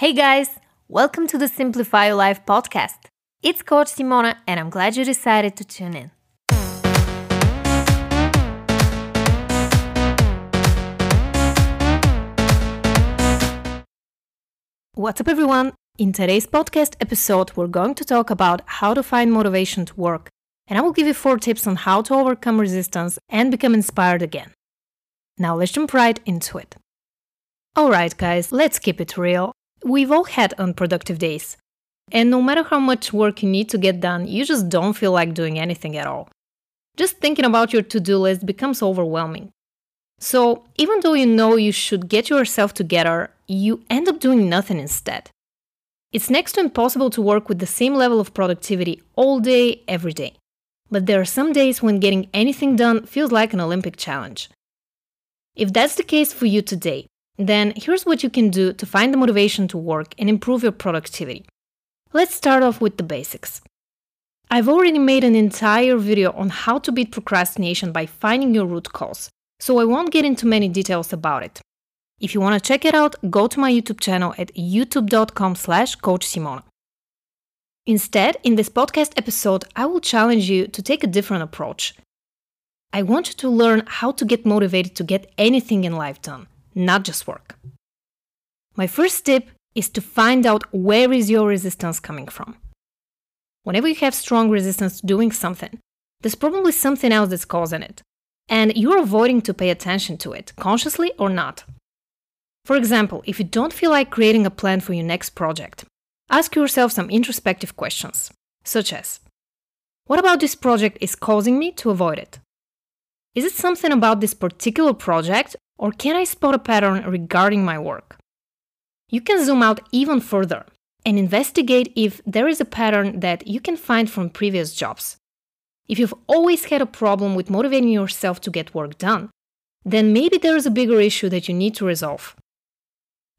Hey guys, welcome to the Simplify Your Life podcast. It's Coach Simona, and I'm glad you decided to tune in. What's up, everyone? In today's podcast episode, we're going to talk about how to find motivation to work, and I will give you four tips on how to overcome resistance and become inspired again. Now, let's jump right into it. Alright, guys, let's keep it real. We've all had unproductive days. And no matter how much work you need to get done, you just don't feel like doing anything at all. Just thinking about your to do list becomes overwhelming. So, even though you know you should get yourself together, you end up doing nothing instead. It's next to impossible to work with the same level of productivity all day, every day. But there are some days when getting anything done feels like an Olympic challenge. If that's the case for you today, then here's what you can do to find the motivation to work and improve your productivity. Let's start off with the basics. I've already made an entire video on how to beat procrastination by finding your root cause, so I won't get into many details about it. If you want to check it out, go to my YouTube channel at youtube.com slash coachsimona. Instead, in this podcast episode, I will challenge you to take a different approach. I want you to learn how to get motivated to get anything in life done not just work. My first tip is to find out where is your resistance coming from. Whenever you have strong resistance to doing something, there's probably something else that's causing it, and you're avoiding to pay attention to it, consciously or not. For example, if you don't feel like creating a plan for your next project, ask yourself some introspective questions, such as What about this project is causing me to avoid it? Is it something about this particular project or can I spot a pattern regarding my work? You can zoom out even further and investigate if there is a pattern that you can find from previous jobs. If you've always had a problem with motivating yourself to get work done, then maybe there is a bigger issue that you need to resolve.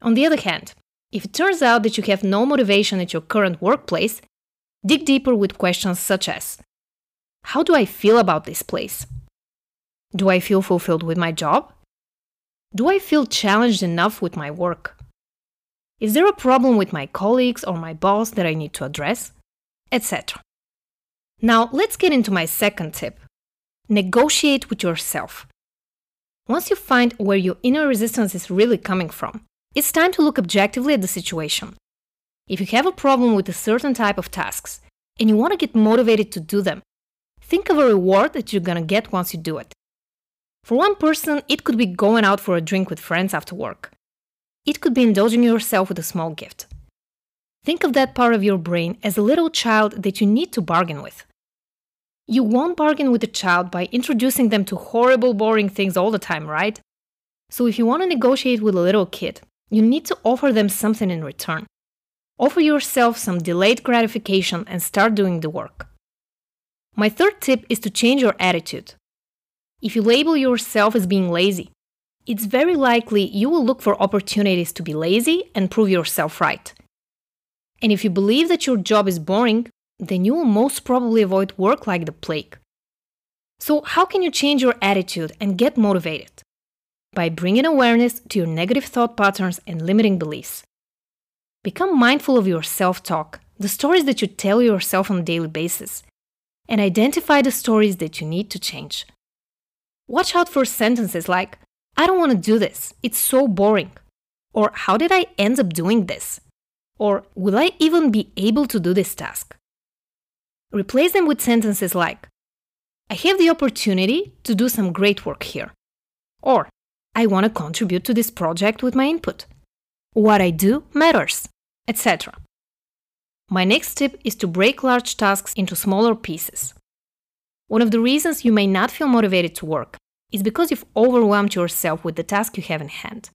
On the other hand, if it turns out that you have no motivation at your current workplace, dig deeper with questions such as How do I feel about this place? Do I feel fulfilled with my job? Do I feel challenged enough with my work? Is there a problem with my colleagues or my boss that I need to address? Etc. Now, let's get into my second tip negotiate with yourself. Once you find where your inner resistance is really coming from, it's time to look objectively at the situation. If you have a problem with a certain type of tasks and you want to get motivated to do them, think of a reward that you're going to get once you do it. For one person, it could be going out for a drink with friends after work. It could be indulging yourself with a small gift. Think of that part of your brain as a little child that you need to bargain with. You won't bargain with a child by introducing them to horrible, boring things all the time, right? So if you want to negotiate with a little kid, you need to offer them something in return. Offer yourself some delayed gratification and start doing the work. My third tip is to change your attitude. If you label yourself as being lazy, it's very likely you will look for opportunities to be lazy and prove yourself right. And if you believe that your job is boring, then you will most probably avoid work like the plague. So, how can you change your attitude and get motivated? By bringing awareness to your negative thought patterns and limiting beliefs. Become mindful of your self talk, the stories that you tell yourself on a daily basis, and identify the stories that you need to change. Watch out for sentences like, I don't want to do this, it's so boring. Or, how did I end up doing this? Or, will I even be able to do this task? Replace them with sentences like, I have the opportunity to do some great work here. Or, I want to contribute to this project with my input. What I do matters, etc. My next tip is to break large tasks into smaller pieces. One of the reasons you may not feel motivated to work is because you've overwhelmed yourself with the task you have in hand.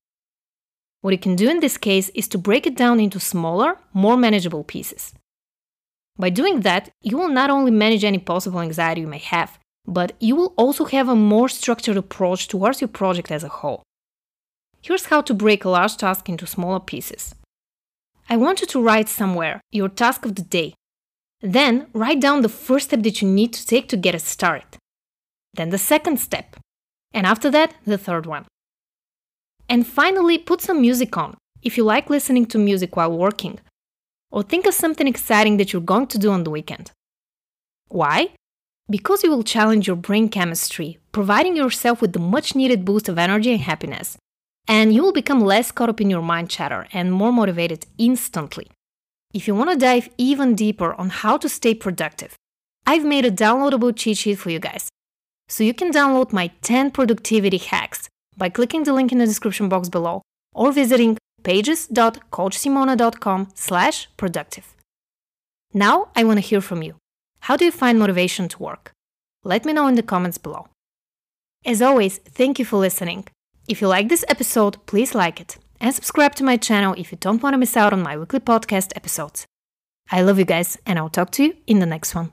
What you can do in this case is to break it down into smaller, more manageable pieces. By doing that, you will not only manage any possible anxiety you may have, but you will also have a more structured approach towards your project as a whole. Here's how to break a large task into smaller pieces. I want you to write somewhere your task of the day. Then write down the first step that you need to take to get it started. Then the second step, and after that, the third one. And finally, put some music on, if you like listening to music while working, or think of something exciting that you're going to do on the weekend. Why? Because you will challenge your brain chemistry, providing yourself with the much needed boost of energy and happiness. And you will become less caught up in your mind chatter and more motivated instantly. If you want to dive even deeper on how to stay productive, I've made a downloadable cheat sheet for you guys. So you can download my 10 productivity hacks by clicking the link in the description box below or visiting pages.coachsimona.com slash productive. Now I want to hear from you. How do you find motivation to work? Let me know in the comments below. As always, thank you for listening. If you like this episode, please like it and subscribe to my channel if you don't want to miss out on my weekly podcast episodes. I love you guys, and I'll talk to you in the next one.